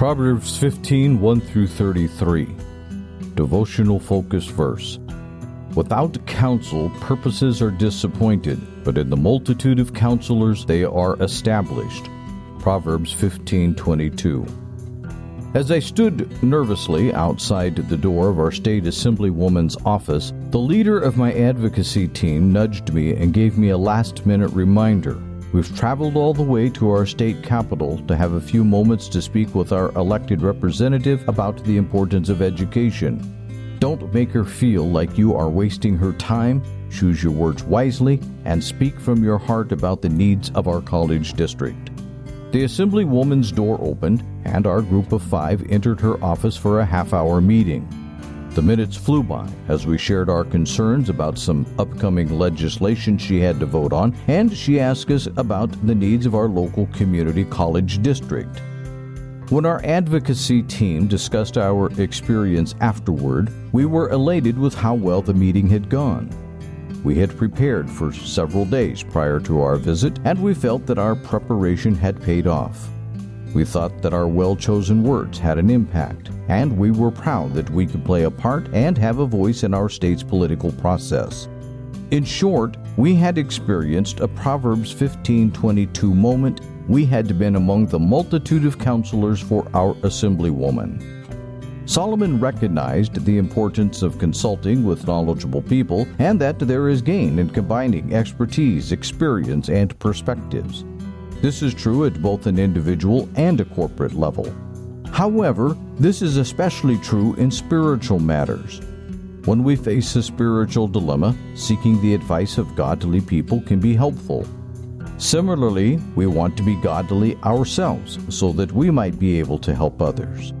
Proverbs 15 1 through 33. Devotional focus verse. Without counsel, purposes are disappointed, but in the multitude of counselors they are established. Proverbs 15:22. As I stood nervously outside the door of our state assemblywoman's office, the leader of my advocacy team nudged me and gave me a last-minute reminder. We've traveled all the way to our state capital to have a few moments to speak with our elected representative about the importance of education. Don't make her feel like you are wasting her time. Choose your words wisely and speak from your heart about the needs of our college district. The assemblywoman's door opened, and our group of five entered her office for a half hour meeting. The minutes flew by as we shared our concerns about some upcoming legislation she had to vote on, and she asked us about the needs of our local community college district. When our advocacy team discussed our experience afterward, we were elated with how well the meeting had gone. We had prepared for several days prior to our visit, and we felt that our preparation had paid off. We thought that our well chosen words had an impact, and we were proud that we could play a part and have a voice in our state's political process. In short, we had experienced a Proverbs 15:22 moment. We had been among the multitude of counselors for our assemblywoman. Solomon recognized the importance of consulting with knowledgeable people and that there is gain in combining expertise, experience, and perspectives. This is true at both an individual and a corporate level. However, this is especially true in spiritual matters. When we face a spiritual dilemma, seeking the advice of godly people can be helpful. Similarly, we want to be godly ourselves so that we might be able to help others.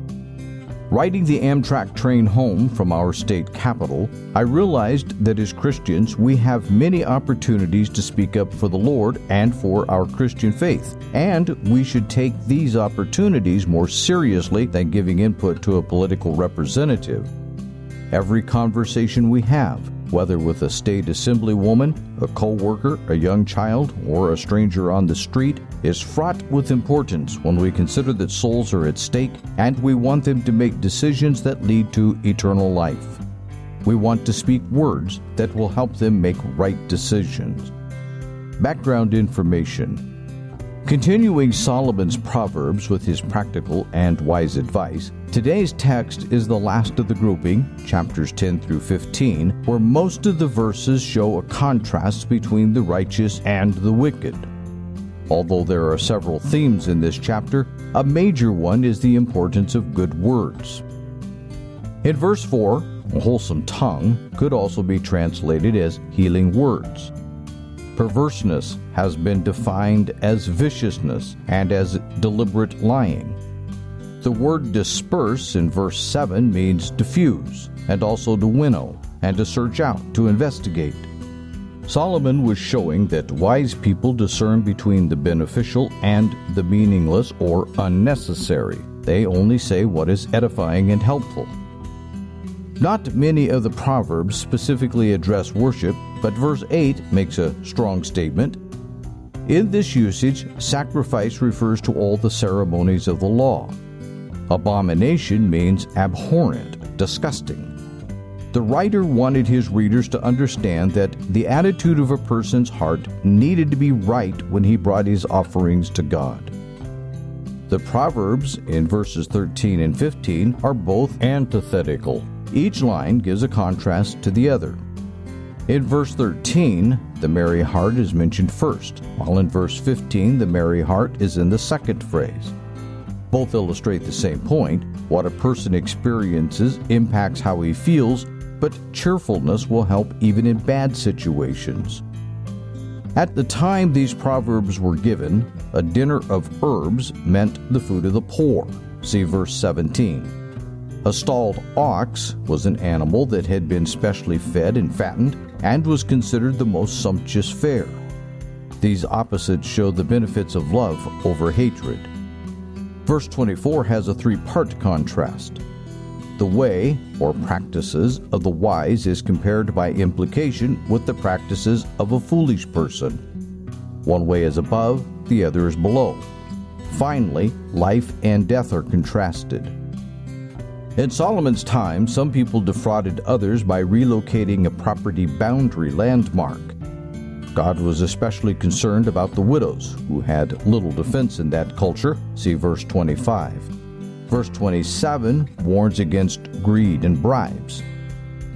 Riding the Amtrak train home from our state capital, I realized that as Christians we have many opportunities to speak up for the Lord and for our Christian faith, and we should take these opportunities more seriously than giving input to a political representative. Every conversation we have, whether with a state assemblywoman, a co worker, a young child, or a stranger on the street, is fraught with importance when we consider that souls are at stake and we want them to make decisions that lead to eternal life. We want to speak words that will help them make right decisions. Background information Continuing Solomon's Proverbs with his practical and wise advice, today's text is the last of the grouping, chapters 10 through 15, where most of the verses show a contrast between the righteous and the wicked. Although there are several themes in this chapter, a major one is the importance of good words. In verse 4, a wholesome tongue could also be translated as healing words. Perverseness has been defined as viciousness and as deliberate lying. The word disperse in verse 7 means diffuse, and also to winnow, and to search out, to investigate. Solomon was showing that wise people discern between the beneficial and the meaningless or unnecessary. They only say what is edifying and helpful. Not many of the Proverbs specifically address worship, but verse 8 makes a strong statement. In this usage, sacrifice refers to all the ceremonies of the law. Abomination means abhorrent, disgusting. The writer wanted his readers to understand that the attitude of a person's heart needed to be right when he brought his offerings to God. The Proverbs in verses 13 and 15 are both antithetical. Each line gives a contrast to the other. In verse 13, the merry heart is mentioned first, while in verse 15, the merry heart is in the second phrase. Both illustrate the same point. What a person experiences impacts how he feels, but cheerfulness will help even in bad situations. At the time these proverbs were given, a dinner of herbs meant the food of the poor. See verse 17. A stalled ox was an animal that had been specially fed and fattened and was considered the most sumptuous fare. These opposites show the benefits of love over hatred. Verse 24 has a three part contrast. The way, or practices, of the wise is compared by implication with the practices of a foolish person. One way is above, the other is below. Finally, life and death are contrasted. In Solomon's time, some people defrauded others by relocating a property boundary landmark. God was especially concerned about the widows, who had little defense in that culture. See verse 25. Verse 27 warns against greed and bribes.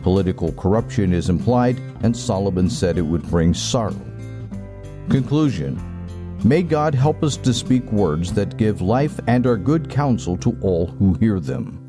Political corruption is implied, and Solomon said it would bring sorrow. Conclusion May God help us to speak words that give life and are good counsel to all who hear them.